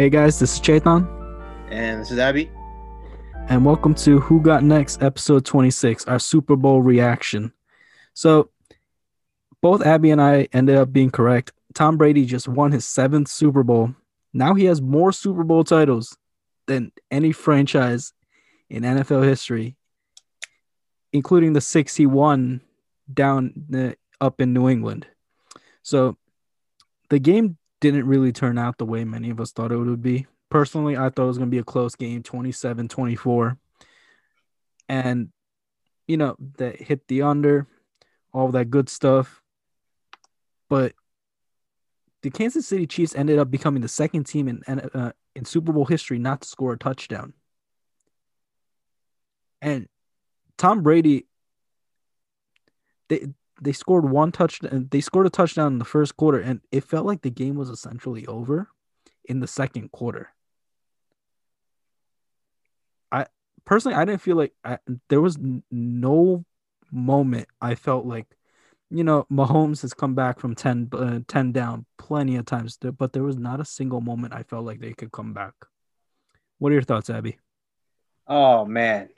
Hey guys, this is Chetan. And this is Abby. And welcome to Who Got Next, episode 26, our Super Bowl reaction. So, both Abby and I ended up being correct. Tom Brady just won his seventh Super Bowl. Now he has more Super Bowl titles than any franchise in NFL history, including the six he won down the, up in New England. So, the game didn't really turn out the way many of us thought it would be. Personally, I thought it was going to be a close game, 27 24. And, you know, that hit the under, all that good stuff. But the Kansas City Chiefs ended up becoming the second team in, uh, in Super Bowl history not to score a touchdown. And Tom Brady, they they scored one touchdown. They scored a touchdown in the first quarter, and it felt like the game was essentially over in the second quarter. I personally, I didn't feel like I, there was no moment I felt like, you know, Mahomes has come back from 10, uh, 10 down plenty of times, but there was not a single moment I felt like they could come back. What are your thoughts, Abby? Oh man,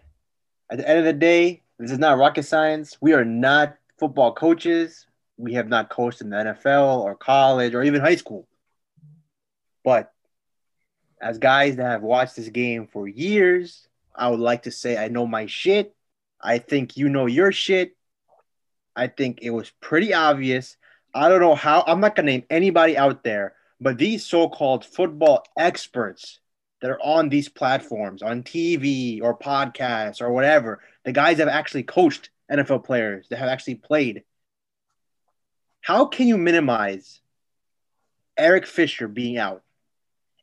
at the end of the day, this is not rocket science. We are not football coaches. We have not coached in the NFL or college or even high school. But as guys that have watched this game for years, I would like to say I know my shit. I think you know your shit. I think it was pretty obvious. I don't know how, I'm not going to name anybody out there, but these so called football experts that are on these platforms, on TV or podcasts or whatever, the guys have actually coached NFL players that have actually played. How can you minimize Eric Fisher being out?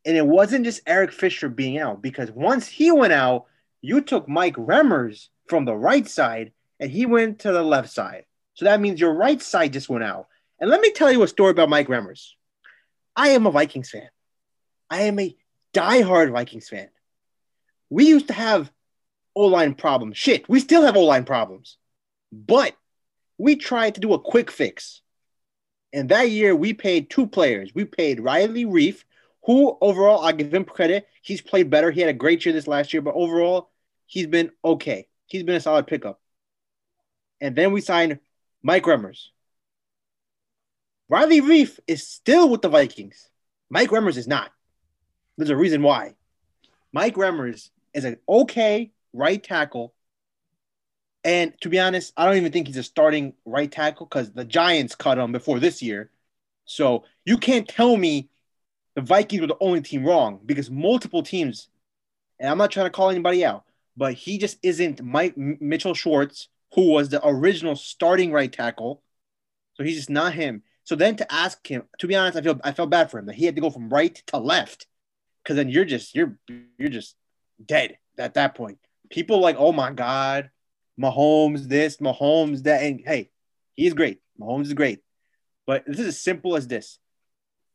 And it wasn't just Eric Fisher being out because once he went out, you took Mike Remmers from the right side and he went to the left side. So that means your right side just went out. And let me tell you a story about Mike Remmers. I am a Vikings fan. I am a diehard Vikings fan. We used to have O line problems. Shit, we still have O line problems. But we tried to do a quick fix. And that year we paid two players. We paid Riley Reiff, who overall I give him credit. He's played better. He had a great year this last year, but overall, he's been okay. He's been a solid pickup. And then we signed Mike Remmers. Riley Reiff is still with the Vikings. Mike Remmers is not. There's a reason why. Mike Remmers is an okay right tackle and to be honest, I don't even think he's a starting right tackle because the Giants cut him before this year. So you can't tell me the Vikings were the only team wrong because multiple teams, and I'm not trying to call anybody out, but he just isn't Mike Mitchell Schwartz, who was the original starting right tackle. So he's just not him. So then to ask him, to be honest, I feel I felt bad for him that he had to go from right to left, because then you're just you're you're just dead at that point. People like, oh my god, Mahomes this, Mahomes that. And hey, he's great. Mahomes is great. But this is as simple as this.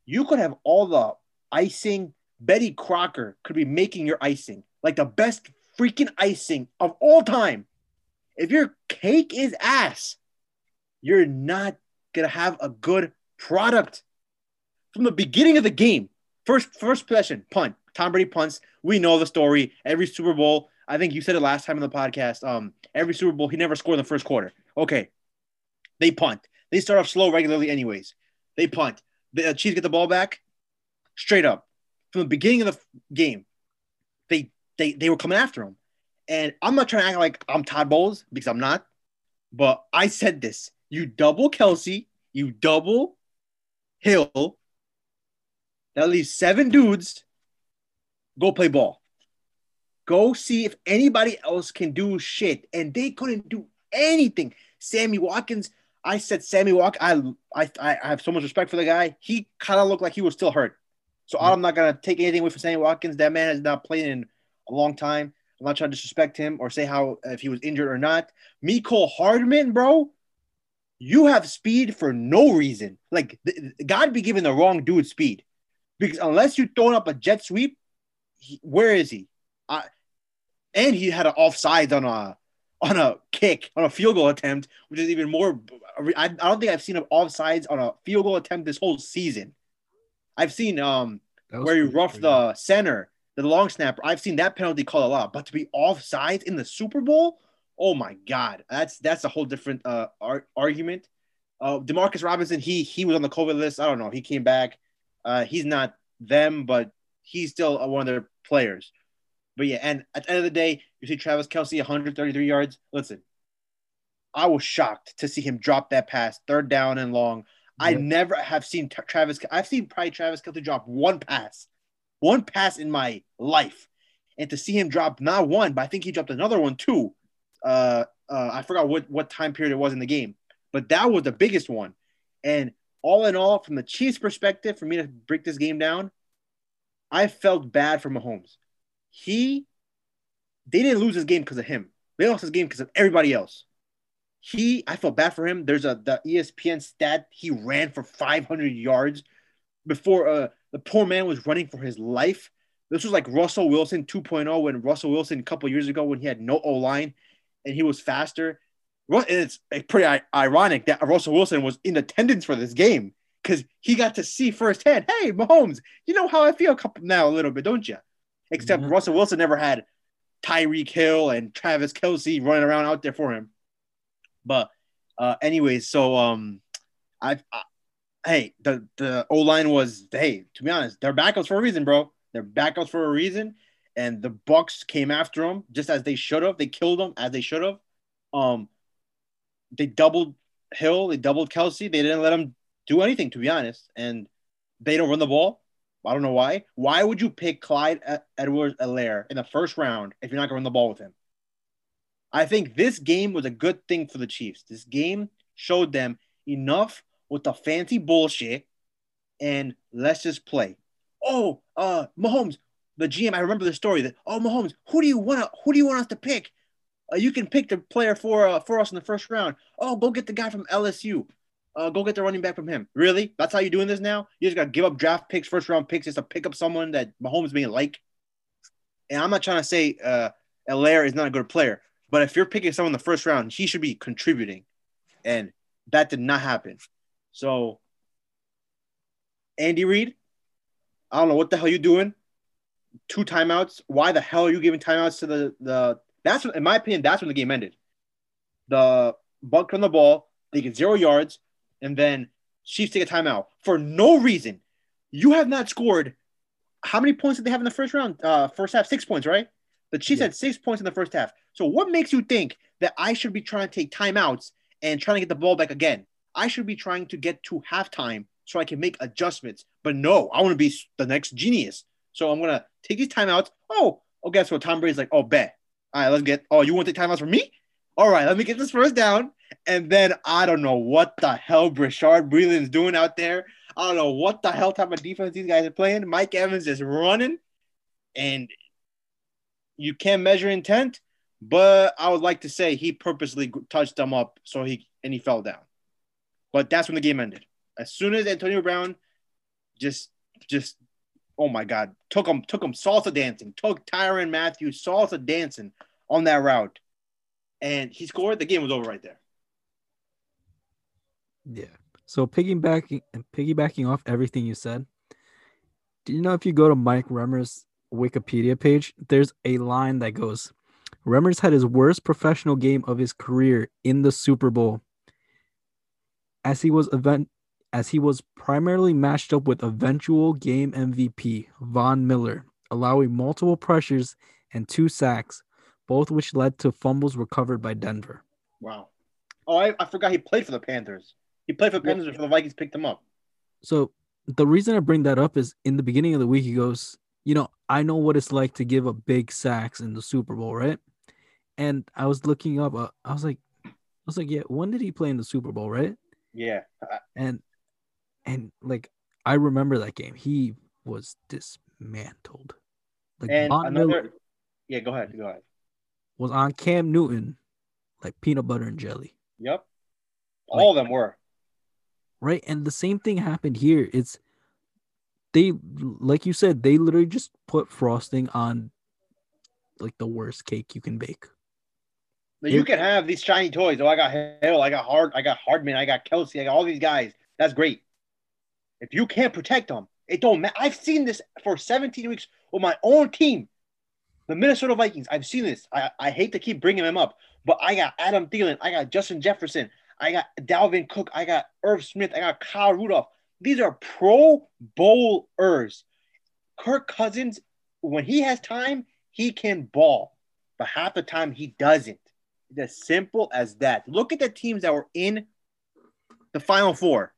You could have all the icing. Betty Crocker could be making your icing, like the best freaking icing of all time. If your cake is ass, you're not gonna have a good product. From the beginning of the game, first first possession, punt. Tom Brady punts. We know the story. Every Super Bowl, I think you said it last time in the podcast. Um, every Super Bowl, he never scored in the first quarter. Okay. They punt. They start off slow regularly, anyways. They punt. The uh, Chiefs get the ball back straight up from the beginning of the game. They they they were coming after him, and I'm not trying to act like I'm Todd Bowles because I'm not. But I said this: you double Kelce, you double Hill. That leaves seven dudes. Go play ball. Go see if anybody else can do shit. And they couldn't do anything. Sammy Watkins, I said Sammy Walk. I, I, I have so much respect for the guy. He kind of looked like he was still hurt. So mm-hmm. I'm not going to take anything away from Sammy Watkins. That man has not played in a long time. I'm not trying to disrespect him or say how if he was injured or not. Mecole Hardman, bro, you have speed for no reason. Like God be giving the wrong dude speed because unless you're throwing up a jet sweep, he, where is he? I, and he had an offsides on a on a kick on a field goal attempt, which is even more. I, I don't think I've seen an offsides on a field goal attempt this whole season. I've seen um where you pretty rough the center, the long snapper. I've seen that penalty called a lot, but to be offsides in the Super Bowl, oh my god, that's that's a whole different uh ar- argument. Uh, Demarcus Robinson, he he was on the COVID list. I don't know. He came back. Uh, he's not them, but he's still uh, one of their players. But yeah, and at the end of the day, you see Travis Kelce 133 yards. Listen, I was shocked to see him drop that pass, third down and long. I never have seen Travis. I've seen probably Travis Kelce drop one pass, one pass in my life, and to see him drop not one, but I think he dropped another one too. Uh, uh, I forgot what what time period it was in the game, but that was the biggest one. And all in all, from the Chiefs' perspective, for me to break this game down, I felt bad for Mahomes. He, they didn't lose this game because of him. They lost this game because of everybody else. He, I felt bad for him. There's a the ESPN stat. He ran for 500 yards before uh, the poor man was running for his life. This was like Russell Wilson 2.0 when Russell Wilson a couple years ago when he had no O line and he was faster. It's pretty ironic that Russell Wilson was in attendance for this game because he got to see firsthand. Hey, Mahomes, you know how I feel now a little bit, don't you? Except Mhm. Russell Wilson never had Tyreek Hill and Travis Kelce running around out there for him. But uh, anyways, so um, I, I hey the the O line was hey to be honest they're backups for a reason, bro. They're backups for a reason, and the Bucks came after them just as they should have. They killed them as they should have. Um, they doubled Hill, they doubled Kelce. They didn't let him do anything to be honest, and they don't run the ball. I don't know why. Why would you pick Clyde Edwards Helaire in the first round if you're not going to run the ball with him? I think this game was a good thing for the Chiefs. This game showed them enough with the fancy bullshit and let's just play. Oh, uh, Mahomes, the GM. I remember the story that oh, Mahomes, who do you want? Who do you want us to pick? Uh, you can pick the player for uh, for us in the first round. Oh, go get the guy from LSU. Uh, go get the running back from him. Really? That's how you're doing this now? You just got to give up draft picks, first round picks, just to pick up someone that Mahomes may like. And I'm not trying to say uh, Helaire is not a good player, but if you're picking someone in the first round, he should be contributing, and that did not happen. So, Andy Reid, I don't know what the hell you're doing. Two timeouts. Why the hell are you giving timeouts to the the? That's in my opinion, that's when the game ended. The Bucks on the ball, they get zero yards, and then Chiefs take a timeout for no reason. You have not scored. How many points did they have in the first round? Uh, first half, six points, right? The Chiefs Yeah. had six points in the first half. So what makes you think that I should be trying to take timeouts and trying to get the ball back again? I should be trying to get to halftime so I can make adjustments. But no, I want to be the next genius. So I'm gonna take these timeouts. Oh, oh, guess what? Tom Brady's like, oh, bet. All right, let's get. Oh, you want to take timeouts from me? All right, let me get this first down, and then I don't know what the hell Bashaud Breeland's doing out there. I don't know what the hell type of defense these guys are playing. Mike Evans is running, and you can't measure intent. But I would like to say he purposely touched them up so he and he fell down. But that's when the game ended. As soon as Antonio Brown just just oh my god, took him took him salsa dancing, took Tyrann Matthews salsa dancing on that route. And he scored, the game was over right there. Yeah. So piggybacking and piggybacking off everything you said, do you know if you go to Mike Remmer's Wikipedia page, there's a line that goes, Remmers had his worst professional game of his career in the Super Bowl. As he was event as he was primarily matched up with eventual game MVP Von Miller, allowing multiple pressures and two sacks, both which led to fumbles recovered by Denver. Wow. Oh, I, I forgot he played for the Panthers. He played for Panthers before the Vikings picked him up. So the reason I bring that up is in the beginning of the week, he goes, you know, I know what it's like to give up big sacks in the Super Bowl, right? And I was looking up, uh, I was like, I was like, yeah, when did he play in the Super Bowl, right? Yeah. And and like I remember that game. He was dismantled. Like And Von another Miller Yeah, go ahead. Go ahead. was on Cam Newton like peanut butter and jelly. Yep. All of them were. Right? And the same thing happened here. It's they like you said, they literally just put frosting on like the worst cake you can bake. Now, you can have these shiny toys. Oh, I got Hill, I got Hard, I got Hardman, I got Kelce, I got all these guys. That's great. If you can't protect them, It don't matter. I've seen this for 17 weeks with my own team, the Minnesota Vikings. I've seen this. I, I hate to keep bringing them up, but I got Adam Thielen, I got Justin Jefferson, I got Dalvin Cook, I got Irv Smith, I got Kyle Rudolph. These are Pro Bowlers. Kirk Cousins, when he has time, he can ball, but half the time he doesn't. It's as simple as that. Look at the teams that were in the Final Four.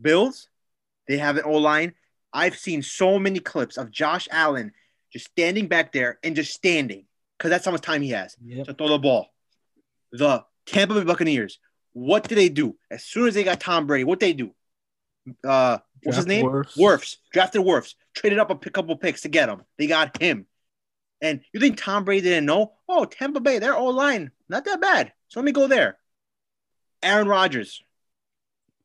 Bills, they have an O line. I've seen so many clips of Josh Allen just standing back there and just standing because that's how much time he has Yep. to throw the ball. The Tampa Bay Buccaneers, what did they do? As soon as they got Tom Brady, what they do? Uh, what's his name? Wirfs. Drafted Wirfs. Traded up a couple picks to get him. They got him. And you think Tom Brady didn't know? Oh, Tampa Bay, their O line, not that bad. So let me go there. Aaron Rodgers,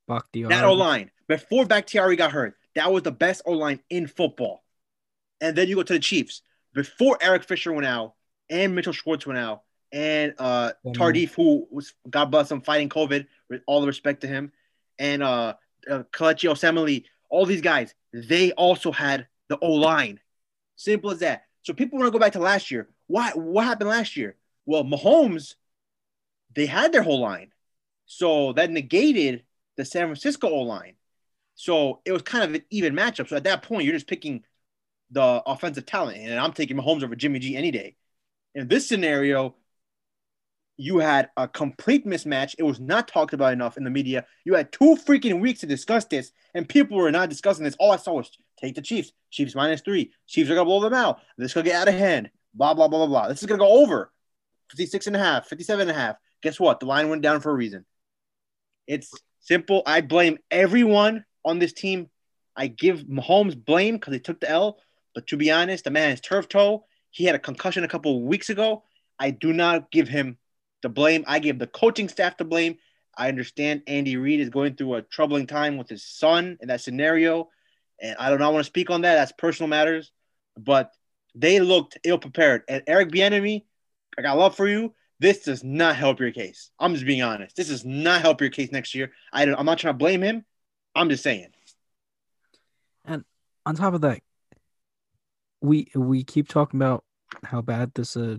Bakhtiari. that O line, before Bakhtiari got hurt, that was the best O line in football. And then you go to the Chiefs. Before Eric Fisher went out and Mitchell Schwartz went out and uh, Tardif, who was, God bless him, fighting COVID, with all the respect to him, and uh, uh, Kelechi Osemele, all these guys, they also had the O line. Simple as that. So people want to go back to last year. Why? What happened last year? Well, Mahomes, they had their whole line. So that negated the San Francisco O line. So it was kind of an even matchup. So at that point, you're just picking the offensive talent, and I'm taking Mahomes over Jimmy G any day. In this scenario, you had a complete mismatch. It was not talked about enough in the media. You had two freaking weeks to discuss this, and people were not discussing this. All I saw was take the Chiefs. Chiefs minus three. Chiefs are gonna blow them out. This is gonna get out of hand. Blah blah blah blah blah. This is gonna go over. 56 and a half, 57 and a half. Guess what? The line went down for a reason. It's simple. I blame everyone on this team. I give Mahomes blame because they took the L. But to be honest, the man has turf toe. He had a concussion a couple weeks ago. I do not give him the blame. I give the coaching staff to blame. I understand Andy Reid is going through a troubling time with his son in that scenario. And I do not want to speak on that. That's personal matters. But they looked ill prepared. And Eric Bieniemy, I got love for you. This does not help your case. I'm just being honest. This does not help your case next year. I I'm not trying to blame him. I'm just saying. And on top of that, we we keep talking about how bad this uh,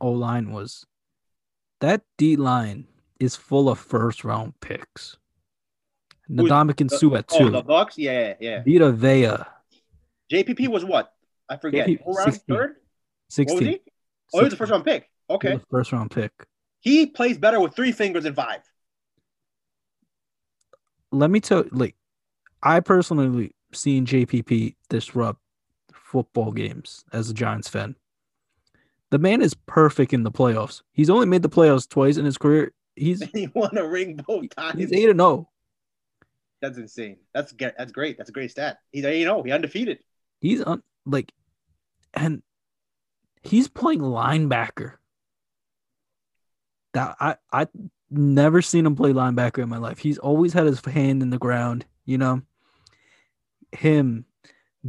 O line was. That D line is full of first round picks. Ndamukong Suh at Oh, two. the Bucks? Yeah, yeah. Vita Vea, JPP was what? I forget. JPP, Four round 16. third? What was 16. he? Oh, he was the first round pick. Okay. first round pick. He plays better with three fingers than five. Let me tell like I personally seen JPP disrupt football games as a Giants fan. The man is perfect in the playoffs. He's only made the playoffs twice in his career. He's he won a ring both times. he's eight and oh. zero. That's insane. That's that's great. That's a great stat. He's you know he undefeated. He's on like, and he's playing linebacker. That I I never seen him play linebacker in my life. He's always had his hand in the ground. You know, him,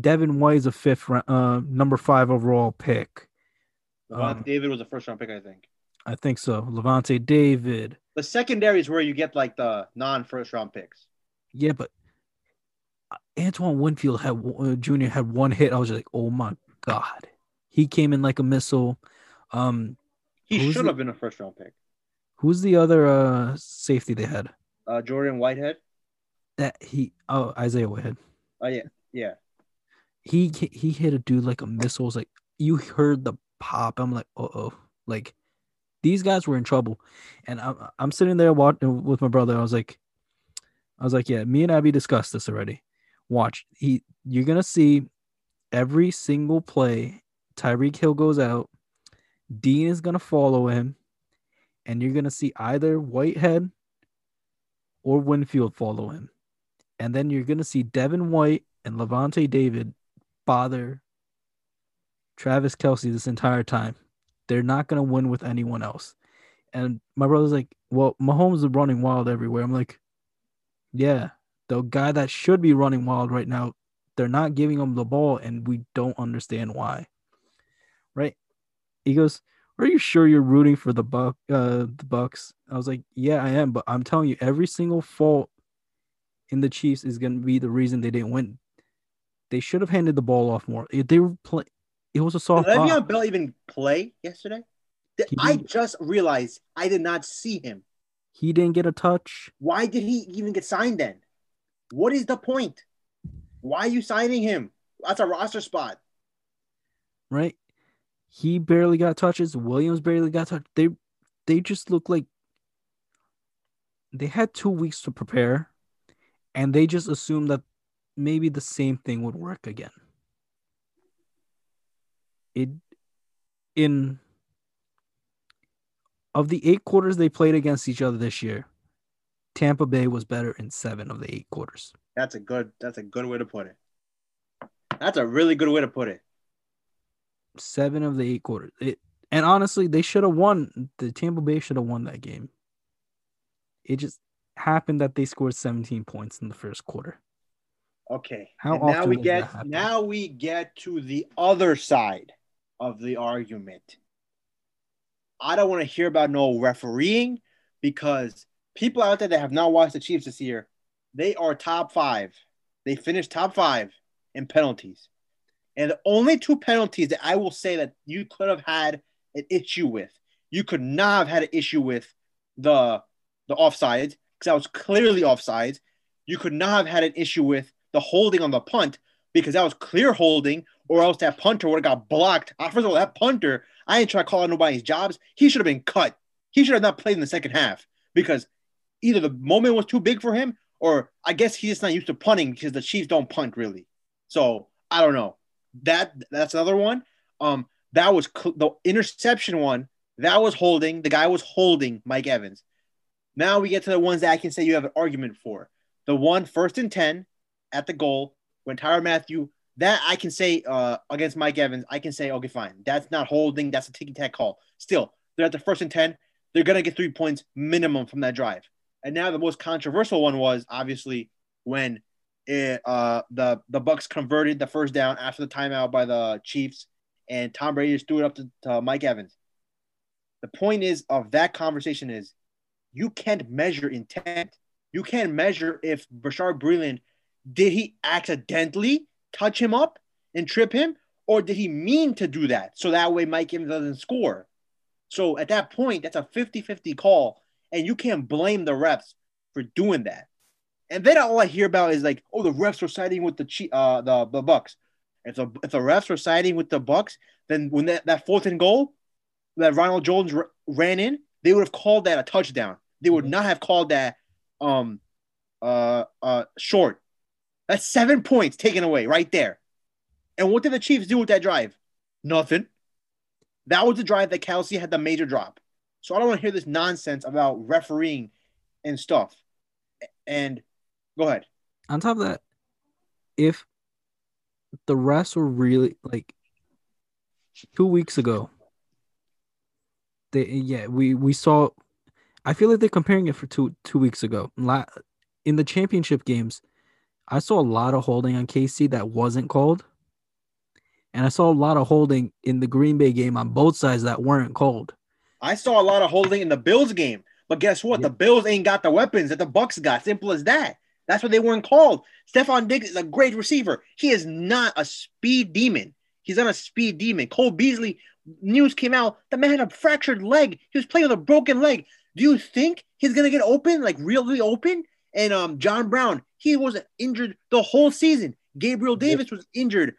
Devin White is a fifth round, uh, number five overall pick. Levant Um, David was a first round pick, I think. I think so. Lavonte David. The secondary is where you get like the non first round picks. Yeah, but uh, Antoine Winfield had uh, Junior had one hit. I was like, oh my god, he came in like a missile. Um, He should the- have been a first round pick. who's the other uh safety they had? Uh, Jordan Whitehead. That he oh Isaiah Whitehead. Oh yeah, yeah. He he hit a dude like a missile. It was like you heard the pop. I'm like, uh oh, like these guys were in trouble, and I'm I'm sitting there watching with my brother. I was like, I was like, yeah, me and Abby discussed this already. Watch, he you're gonna see every single play. Tyreek Hill goes out. Dean is gonna follow him, and you're gonna see either Whitehead or Winfield follow him, and then you're gonna see Devin White and Lavonte David bother Travis Kelce this entire time. They're not gonna win with anyone else. And my brother's like, "Well, Mahomes is running wild everywhere." I'm like, "Yeah, the guy that should be running wild right now, they're not giving him the ball, and we don't understand why." Right? He goes, "Are you sure you're rooting for the buck, uh, the Bucks?" I was like, "Yeah, I am, but I'm telling you, every single fault in the Chiefs is gonna be the reason they didn't win. They should have handed the ball off more. They were playing. It was a Did soft. Le'Veon box. Bell even play yesterday? He I just realized I did not see him. He didn't get a touch. Why did he even get signed then? What is the point? Why are you signing him? That's a roster spot. right? He barely got touches. Williams barely got touched. They they just look like they had two weeks to prepare, and they just assumed that maybe the same thing would work again. It in of the eight quarters they played against each other this year, Tampa Bay was better in seven of the eight quarters. That's a good. That's a good way to put it. That's a really good way to put it. Seven of the eight quarters. It and honestly, they should have won. The Tampa Bay should have won that game. It just happened that they scored 17 points in the first quarter. Okay. How now we get now we get to the other side of the argument. I don't want to hear about no refereeing because people out there that have not watched the Chiefs this year, they are top five. They finished top five in penalties. And the only two penalties that I will say that you could have had an issue with, you could not have had an issue with the the offsides because that was clearly offsides. You could not have had an issue with the holding on the punt because that was clear holding, or else that punter would have got blocked. First of all, that punter, I ain't trying to call out nobody's jobs. He should have been cut. He should have not played in the second half because either the moment was too big for him, or I guess he's just not used to punting because the Chiefs don't punt really. So I don't know. That that's another one. Um, that was cl- the interception one. That was holding. The guy was holding Mike Evans. Now we get to the ones that I can say you have an argument for. The one first and 10 at the goal when Tyrann Mathieu, that I can say uh, against Mike Evans, I can say, okay, fine. That's not holding. That's a ticky tack call. Still, they're at the first and 10. They're going to get three points minimum from that drive. And now the most controversial one was obviously when it, uh, the, the Bucks converted the first down after the timeout by the Chiefs and Tom Brady just threw it up to, to Mike Evans. The point is of that conversation is you can't measure intent. You can't measure if Bashaud Breeland did he accidentally touch him up and trip him, or did he mean to do that so that way Mike Evans doesn't score? So at that point, that's a 50-50 call, and you can't blame the refs for doing that. And then all I hear about is like, oh, the refs were siding with the Chi- uh the, the Bucks. If the if the refs were siding with the Bucks, then when that, that fourth and goal that Ronald Jones r- ran in, they would have called that a touchdown. They would not have called that um uh uh short. That's seven points taken away right there. And what did the Chiefs do with that drive? Nothing. That was the drive that Kelce had the major drop. So I don't want to hear this nonsense about refereeing and stuff. And go ahead. On top of that, if the refs were really like two weeks ago, they yeah we we saw. I feel like they're comparing it for two two weeks ago. In the championship games, I saw a lot of holding on KC that wasn't called, and I saw a lot of holding in the Green Bay game on both sides that weren't called. I saw a lot of holding in the Bills game, but guess what? Yeah. The Bills ain't got the weapons that the Bucks got. Simple as that. That's why they weren't called. Stefon Diggs is a great receiver. He is not a speed demon. He's not a speed demon. Cole Beasley news came out. The man had a fractured leg. He was playing with a broken leg. Do you think he's gonna get open, like really open? And um, John Brown, he was injured the whole season. Gabriel Davis was injured.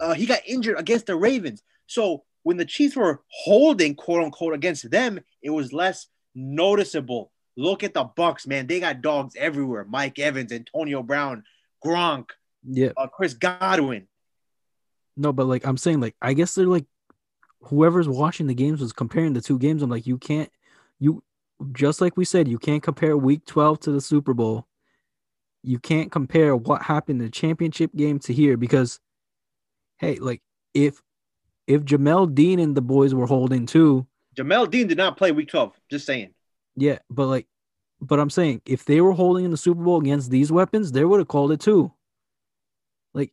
Uh, he got injured against the Ravens. So when the Chiefs were holding quote unquote against them, it was less noticeable. Look at the Bucks, man. They got dogs everywhere. Mike Evans, Antonio Brown, Gronk, Yeah, uh, Chris Godwin. no, but like I'm saying, like I guess they're like whoever's watching the games was comparing the two games. I'm like, you can't, you just like we said, you can't compare Week 12 to the Super Bowl. You can't compare what happened in the championship game to here because, hey, like if if Jamel Dean and the boys were holding too, Jamel Dean did not play week 12. Just saying. yeah, but like, but I'm saying if they were holding in the Super Bowl against these weapons, they would have called it too. Like,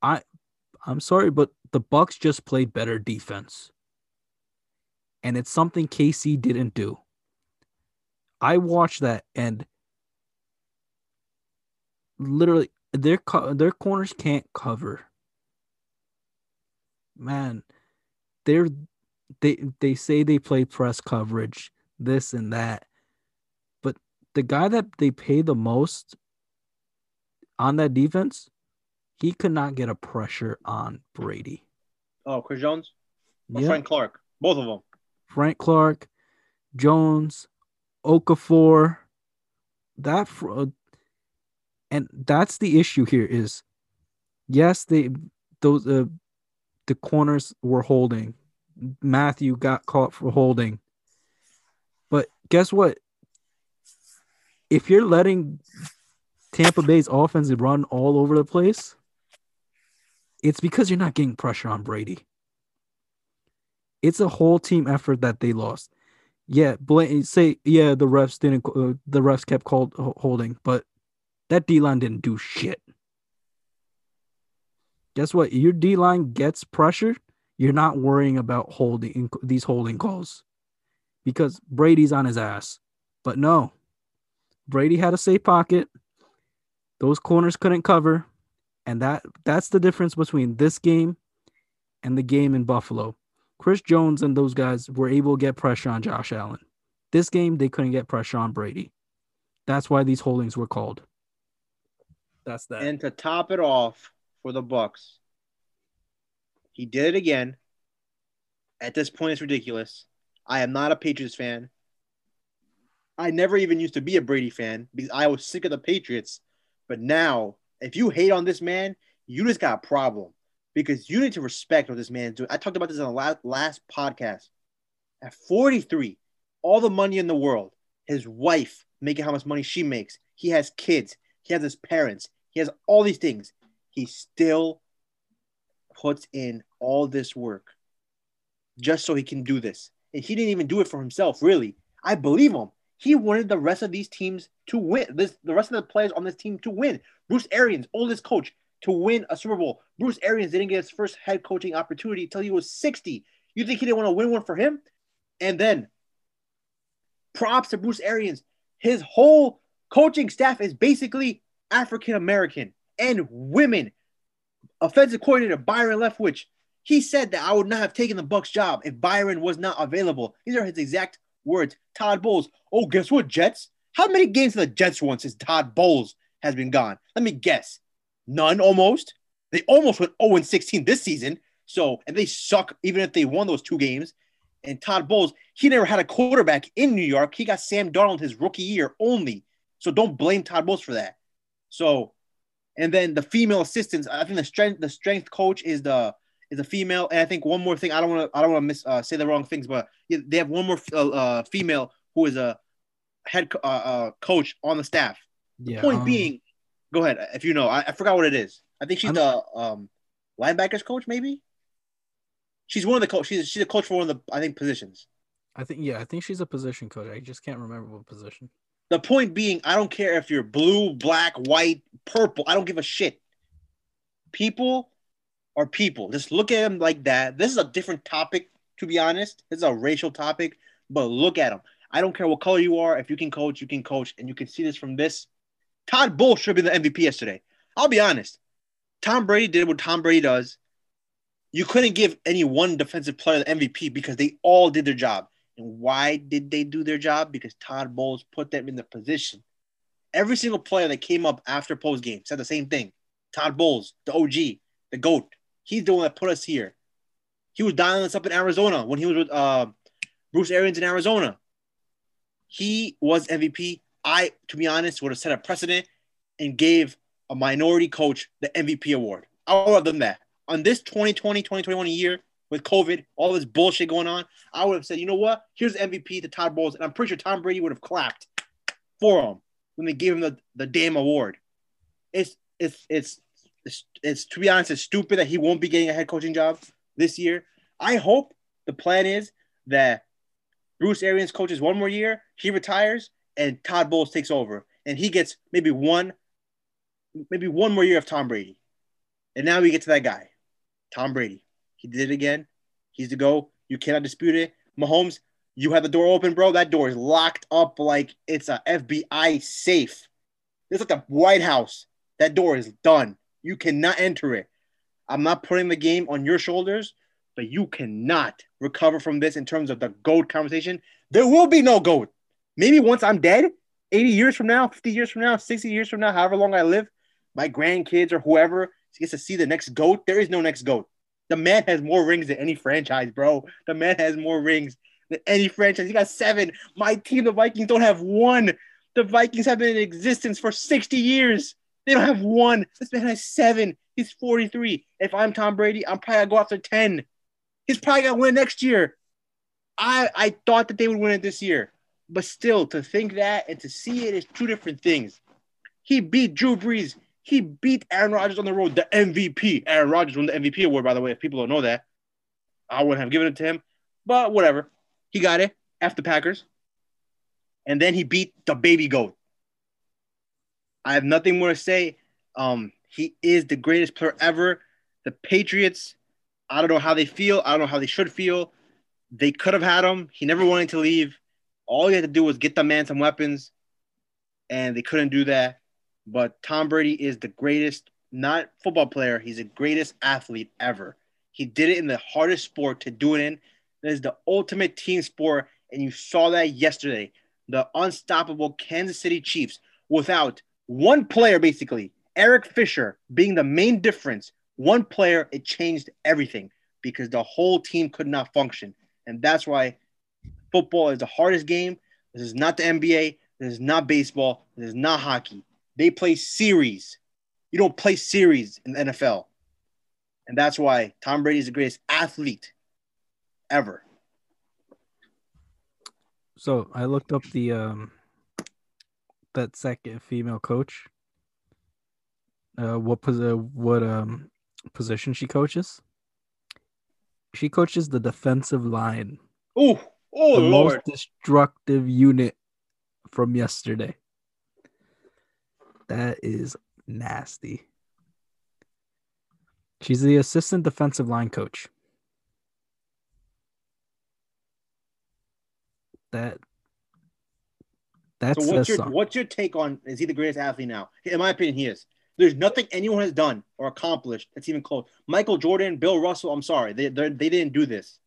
I, I'm sorry, but the Bucks just played better defense, and it's something KC didn't do. I watched that and literally, their co- their corners can't cover. Man, they're they they say they play press coverage, this and that. But the guy that they pay the most on that defense, he could not get a pressure on Brady. Oh, Chris Jones. Frank Clark, both of them. Frank Clark, Jones, Okafor, that uh, and that's the issue here is yes they those uh, the corners were holding. Mathieu got caught for holding. But guess what? If you're letting Tampa Bay's offense run all over the place it's because you're not getting pressure on Brady. It's a whole team effort that they lost yeah, bla- say yeah, the refs didn't. Uh, the refs kept called holding, but that D line didn't do shit. Guess what? Your D line gets pressure. You're not worrying about holding these holding calls because Brady's on his ass. But no, Brady had a safe pocket. Those corners couldn't cover, and that that's the difference between this game and the game in Buffalo. Chris Jones and those guys were able to get pressure on Josh Allen. This game, they couldn't get pressure on Brady. That's why these holdings were called. That's that. And to top it off for the Bucks, he did it again. At this point, it's ridiculous. I am not a Patriots fan. I never even used to be a Brady fan because I was sick of the Patriots. But now, if you hate on this man, you just got a problem because you need to respect what this man is doing. I talked about this on the last, last podcast. At 43, all the money in the world, his wife making how much money she makes, he has kids, he has his parents, he has all these things. He still puts in all this work just so he can do this. And he didn't even do it for himself, really. I believe him. He wanted the rest of these teams to win. This the rest of the players on this team to win. Bruce Arians, oldest coach, to win a Super Bowl. Bruce Arians didn't get his first head coaching opportunity until he was 60. You think he didn't want to win one for him? And then props to Bruce Arians. His whole coaching staff is basically African American and women. Offensive coordinator Byron Leftwich, he said that I would not have taken the Bucks job if Byron was not available. These are his exact words. Todd Bowles. Oh, guess what, Jets? How many games have the Jets won since Todd Bowles has been gone? Let me guess. None almost. They almost went 0 16 this season. So, and they suck even if they won those two games. And Todd Bowles, he never had a quarterback in New York. He got Sam Darnold his rookie year only. So don't blame Todd Bowles for that. So, and then the female assistants, I think the strength the strength coach is the is a female. And I think one more thing, I don't want to I don't want to miss uh, say the wrong things, but they have one more uh, uh, female who is a head uh, uh, coach on the staff. yeah, Point um, being, go ahead if you know. I, I forgot what it is. I think she's I'm- the um, linebackers coach, maybe. She's one of the coach. She's she's a coach for one of the I think positions. I think yeah, I think she's a position coach. I just can't remember what position. The point being, I don't care if you're blue, black, white, purple. I don't give a shit. People are people. Just look at them like that. This is a different topic, to be honest. This is a racial topic, but look at them. I don't care what color you are. If you can coach, you can coach, and you can see this from this. Todd Bowles should have been the MVP yesterday. I'll be honest. Tom Brady did what Tom Brady does. You couldn't give any one defensive player the MVP because they all did their job. And why did they do their job? Because Todd Bowles put them in the position. Every single player that came up after post game said the same thing. Todd Bowles, the OG, the GOAT. He's the one that put us here. He was dialing us up in Arizona when he was with uh, Bruce Arians in Arizona. He was MVP. I, to be honest, would have set a precedent and gave a minority coach the MVP award. I would have done that. On this 2020, 2021 year with COVID, all this bullshit going on, I would have said, you know what? Here's MVP to Todd Bowles. And I'm pretty sure Tom Brady would have clapped for him when they gave him the, the damn award. It's, it's, it's, it's, it's, to be honest, it's stupid that he won't be getting a head coaching job this year. I hope the plan is that Bruce Arians coaches one more year, he retires, and Todd Bowles takes over, and he gets maybe one, maybe one more year of Tom Brady, and now we get to that guy, Tom Brady. He did it again. He's the go. You cannot dispute it. Mahomes, you have the door open, bro. That door is locked up like it's a FBI safe. It's like the White House. That door is done. You cannot enter it. I'm not putting the game on your shoulders, but you cannot recover from this in terms of the GOAT conversation. There will be no GOAT. Maybe once I'm dead, 80 years from now, 50 years from now, 60 years from now, however long I live, my grandkids or whoever gets to see the next GOAT. There is no next GOAT. The man has more rings than any franchise, bro. The man has more rings than any franchise. He got seven. My team, the Vikings, don't have one. The Vikings have been in existence for 60 years. They don't have one. This man has seven. He's 43. If I'm Tom Brady, I'm probably gonna go after 10. He's probably gonna win next year. I I thought that they would win it this year. But still, to think that and to see it is two different things. He beat Drew Brees. He beat Aaron Rodgers on the road, the MVP. Aaron Rodgers won the MVP award, by the way. If people don't know that, I wouldn't have given it to him. But whatever. He got it after Packers. And then he beat the baby goat. I have nothing more to say. Um, he is the greatest player ever. The Patriots, I don't know how they feel. I don't know how they should feel. They could have had him. He never wanted to leave. All he had to do was get the man some weapons, and they couldn't do that. But Tom Brady is the greatest, not football player, he's the greatest athlete ever. He did it in the hardest sport to do it in. That is the ultimate team sport, and you saw that yesterday. The unstoppable Kansas City Chiefs without one player, basically, Eric Fisher being the main difference. One player, it changed everything because the whole team could not function. And that's why football is the hardest game. This is not the NBA. This is not baseball. This is not hockey. They play series. You don't play series in the NFL. And that's why Tom Brady is the greatest athlete ever. So I looked up the um that second female coach. Uh, what pos- uh, what um position she coaches? She coaches the defensive line, Oh, oh the Lord. most destructive unit from yesterday. That is nasty. She's the assistant defensive line coach. That that So what's your something. what's your take on is he the greatest athlete now? In my opinion, he is. There's nothing anyone has done or accomplished that's even close. Michael Jordan, Bill Russell. I'm sorry, they they they didn't do this.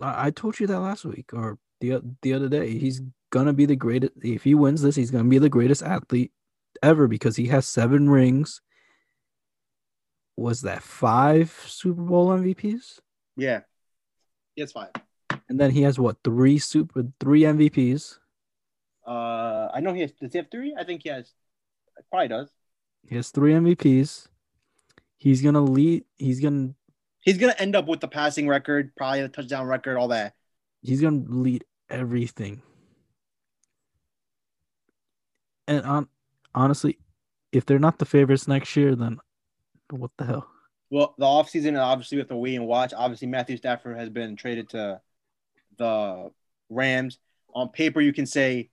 I I told you that last week or the the other day. He's gonna be the greatest. If he wins this, he's gonna be the greatest athlete ever because he has seven rings. Was that five Super Bowl MVPs? Yeah, it's five. And then he has what three super three MVPs. Uh, I know he has. Does he have three? I think he has. Probably does. He has three MVPs. He's gonna lead. He's gonna He's gonna end up with the passing record, probably the touchdown record, all that. he's gonna lead everything. And on honestly, if they're not the favorites next year, then what the hell? Well, the offseason, obviously, we have to wait and watch. Obviously, Matthew Stafford has been traded to the Rams. On paper, you can say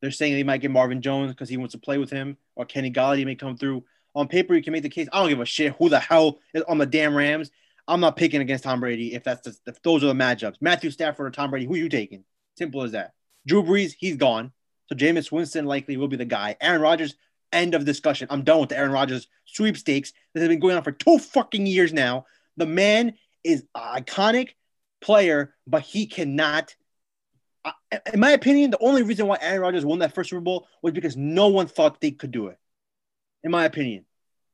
they're saying they might get Marvin Jones because he wants to play with him, or Kenny Golladay may come through. On paper, you can make the case. I don't give a shit who the hell is on the damn Rams. I'm not picking against Tom Brady if that's the, if those are the matchups. Matthew Stafford or Tom Brady, who are you taking? Simple as that. Drew Brees, he's gone. So Jameis Winston likely will be the guy. Aaron Rodgers, end of discussion. I'm done with the Aaron Rodgers sweepstakes that has been going on for two fucking years now. The man is an iconic player, but he cannot. In my opinion, the only reason why Aaron Rodgers won that first Super Bowl was because no one thought they could do it. In my opinion,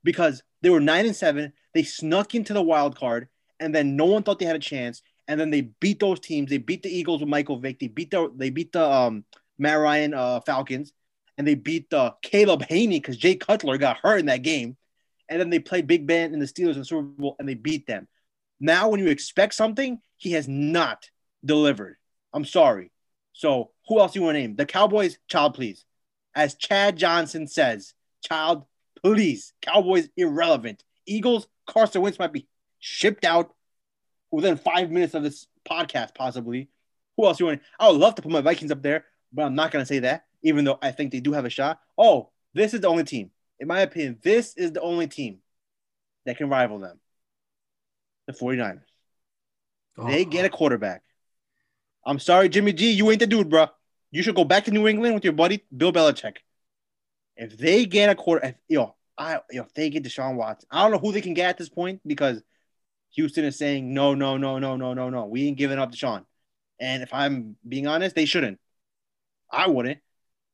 because they were nine and seven, they snuck into the wild card, and then no one thought they had a chance. And then they beat those teams. They beat the Eagles with Michael Vick. They beat the they beat the um, Matt Ryan uh, Falcons, and they beat the Caleb Hanie because Jay Cutler got hurt in that game. And then they played Big Ben and the Steelers in the Super Bowl, and they beat them. Now, when you expect something, he has not delivered. I'm sorry. So, who else do you want to name? The Cowboys, child, please. As Chad Johnson says, child, please. Cowboys, irrelevant. Eagles, Carson Wentz might be shipped out within five minutes of this podcast, possibly. Who else you want? I would love to put my Vikings up there, but I'm not going to say that, even though I think they do have a shot. Oh, this is the only team. In my opinion, this is the only team that can rival them. The 49ers. They get a uh-huh. quarterback. I'm sorry, Jimmy G, you ain't the dude, bro. You should go back to New England with your buddy Bill Belichick. If they get a quarter, if, yo, I if they get Deshaun Watson, I don't know who they can get at this point because Houston is saying no, no, no, no, no, no, no. We ain't giving up Deshaun. And if I'm being honest, they shouldn't. I wouldn't.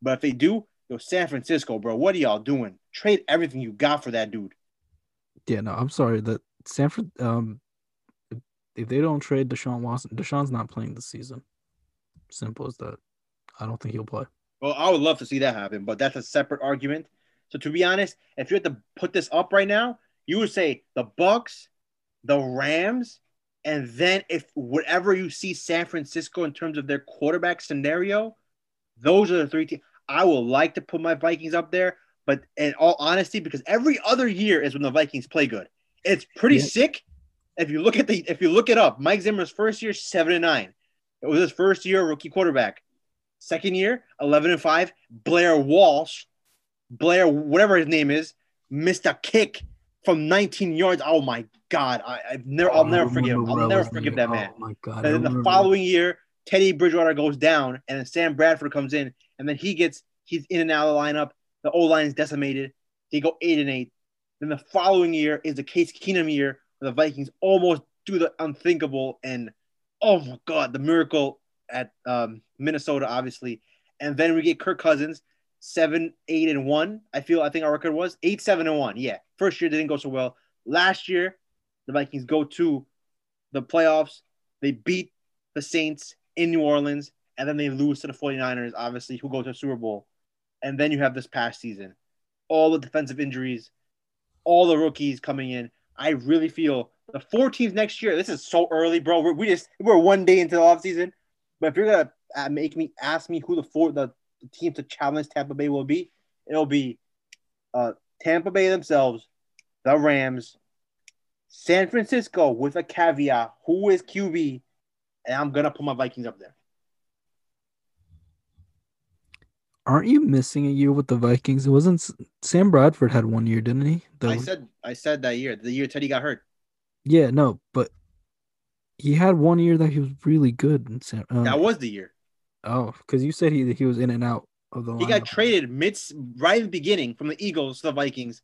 But if they do, yo, San Francisco, bro, what are y'all doing? Trade everything you got for that dude. Yeah, no, I'm sorry that Sanford. Um, if they don't trade Deshaun Watson, Deshaun's not playing this season. Simple as that. I don't think he'll play. Well, I would love to see that happen, but that's a separate argument. So to be honest, if you had to put this up right now, you would say the Bucks, the Rams, and then if whatever you see San Francisco in terms of their quarterback scenario, those are the three teams. I would like to put my Vikings up there, but in all honesty, because every other year is when the Vikings play good. It's pretty Yeah. sick. If you look at the if you look it up, Mike Zimmer's first year, seven and nine. It was his first year rookie quarterback. Second year, 11 and 5. Blair Walsh, Blair, whatever his name is, missed a kick from 19 yards. Oh my God. I, I've never, I'll never forgive him. I'll never forgive that man. Oh my god! And then the following year, Teddy Bridgewater goes down, and then Sam Bradford comes in, and then he gets he's in and out of the lineup. The O line is decimated. They go eight and eight. Then the following year is the Case Keenum year, where the Vikings almost do the unthinkable, and oh my God, the miracle at um, Minnesota, obviously. And then we get Kirk Cousins, seven, eight, and one. I feel I think our record was eight, seven, and one. Yeah, first year didn't go so well. Last year, the Vikings go to the playoffs. They beat the Saints in New Orleans, and then they lose to the 49ers, obviously, who go to the Super Bowl. And then you have this past season, all the defensive injuries, all the rookies coming in. I really feel the four teams next year. This is so early, bro. We're, we just we're one day into the offseason. But if you're gonna uh, make me ask me who the four the, the team to challenge Tampa Bay will be, it'll be uh, Tampa Bay themselves, the Rams, San Francisco with a caveat. Who is QB? And I'm gonna put my Vikings up there. Aren't you missing a year with the Vikings? It wasn't Sam Bradford had one year, didn't he? That I said I said that year, the year Teddy got hurt. yeah, no, but he had one year that he was really good. In Sam, um, That was the year. Oh, because you said he he was in and out of the. He got traded mid right in the beginning from the Eagles to the Vikings,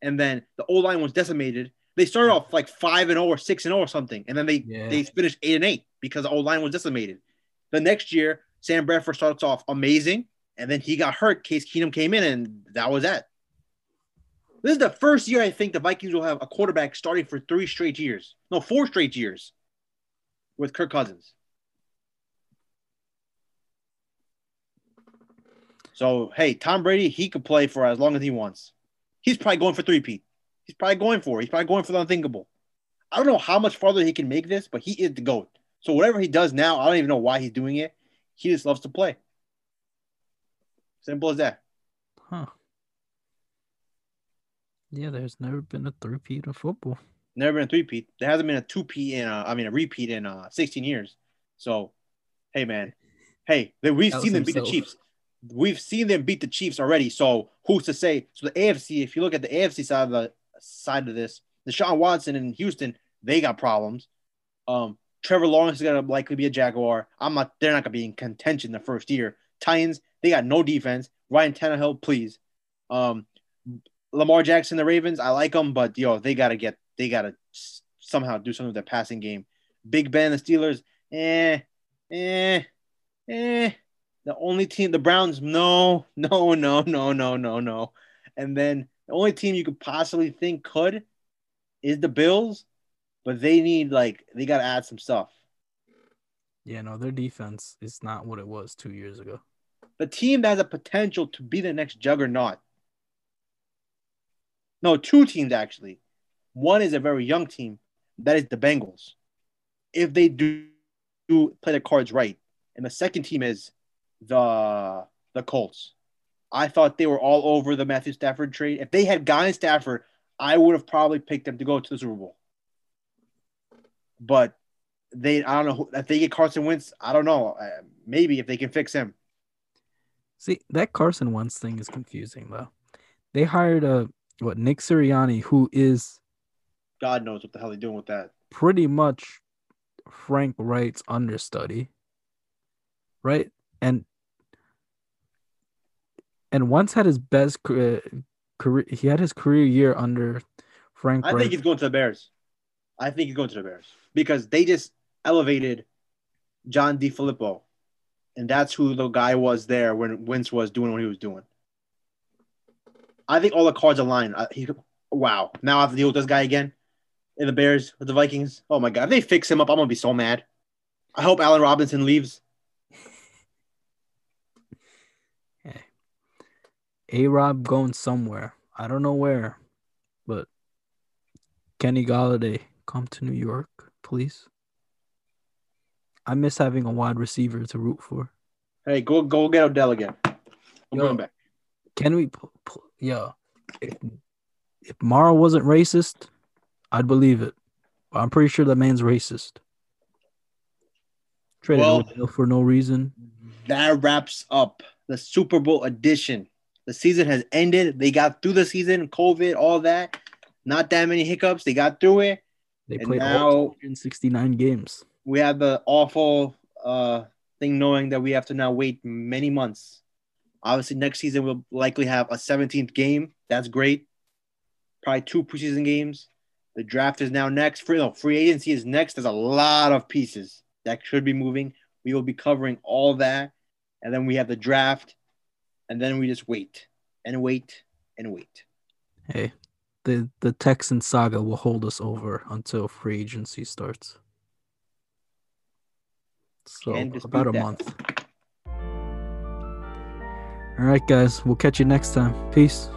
and then the old line was decimated. They started off like five and zero or six and zero or something, and then they Yeah. they finished eight and eight because the O line was decimated. The next year, Sam Bradford starts off amazing, and then he got hurt. Case Keenum came in, and that was that. This is the first year I think the Vikings will have a quarterback starting for three straight years. No, four straight years with Kirk Cousins. So hey, Tom Brady, he could play for as long as he wants. He's probably going for three-peat. He's probably going for it. He's probably going for the unthinkable. I don't know how much farther he can make this, but he is the GOAT. So whatever he does now, I don't even know why he's doing it. He just loves to play. Simple as that. Huh. Yeah, there's never been a three-peat of football. Never been a three-peat. There hasn't been a two P in uh, I mean a repeat in uh 16 years. So hey man. Hey, we've That seen them beat the. Chiefs. We've seen them beat the Chiefs already. So who's to say? So the AFC, if you look at the AFC side of the side of this, Deshaun Watson in Houston, they got problems. Um, Trevor Lawrence is gonna likely be a Jaguar. I'm not. They're not gonna be in contention the first year. Titans, they got no defense. Ryan Tannehill, please. Um, Lamar Jackson, the Ravens, I like them, but yo, they gotta get. They gotta somehow do something with their passing game. Big Ben, the Steelers, eh, eh, eh. The only team, the Browns, no, no, no, no, no, no, no. And then the only team you could possibly think could is the Bills, but they need like they got to add some stuff. Yeah, no, their defense is not what it was two years ago. The team that has a potential to be the next juggernaut. No, two teams actually. One is a very young team, that is the Bengals. If they do, do play the cards right, and the second team is the the Colts. I thought they were all over the Matthew Stafford trade. If they had gotten Stafford, I would have probably picked them to go to the Super Bowl. But they, I don't know who, if they get Carson Wentz. I don't know. Uh, maybe if they can fix him. See, that Carson Wentz thing is confusing though. They hired a what Nick Sirianni, who is God knows what the hell they're doing with that. pretty much Frank Reich's understudy, right? And and Wentz had his best career. He had his career year under Frank. I Reich. think he's going to the Bears. I think he's going to the Bears because they just elevated John DeFilippo, and that's who the guy was there when Wentz was doing what he was doing. I think all the cards align. He, wow, now I have to deal with this guy again in the Bears with the Vikings. Oh my god, if they fix him up, I'm gonna be so mad. I hope Allen Robinson leaves. A Rob going somewhere. I don't know where, but Kenny Golladay, come to New York, please. I miss having a wide receiver to root for. Hey, go go get Odell again. I'm Yo. going back. Can we, p- p- yeah, if, if Mara wasn't racist, I'd believe it. But I'm pretty sure that man's racist. Traded Well- Odell for no reason. That wraps up the Super Bowl edition. The season has ended. They got through the season, COVID, all that. Not that many hiccups. They got through it. They And played now- all 269 games. we have the awful uh, thing knowing that we have to now wait many months. Obviously, next season we'll likely have a 17th game. That's great. Probably two preseason games. The draft is now next. Free, no, free agency is next. There's a lot of pieces that should be moving. We will be covering all that. And then we have the draft. And then we just wait and wait and wait. Hey, the the Texan saga will hold us over until free agency starts. So about a that. month. All right, guys. We'll catch you next time. Peace.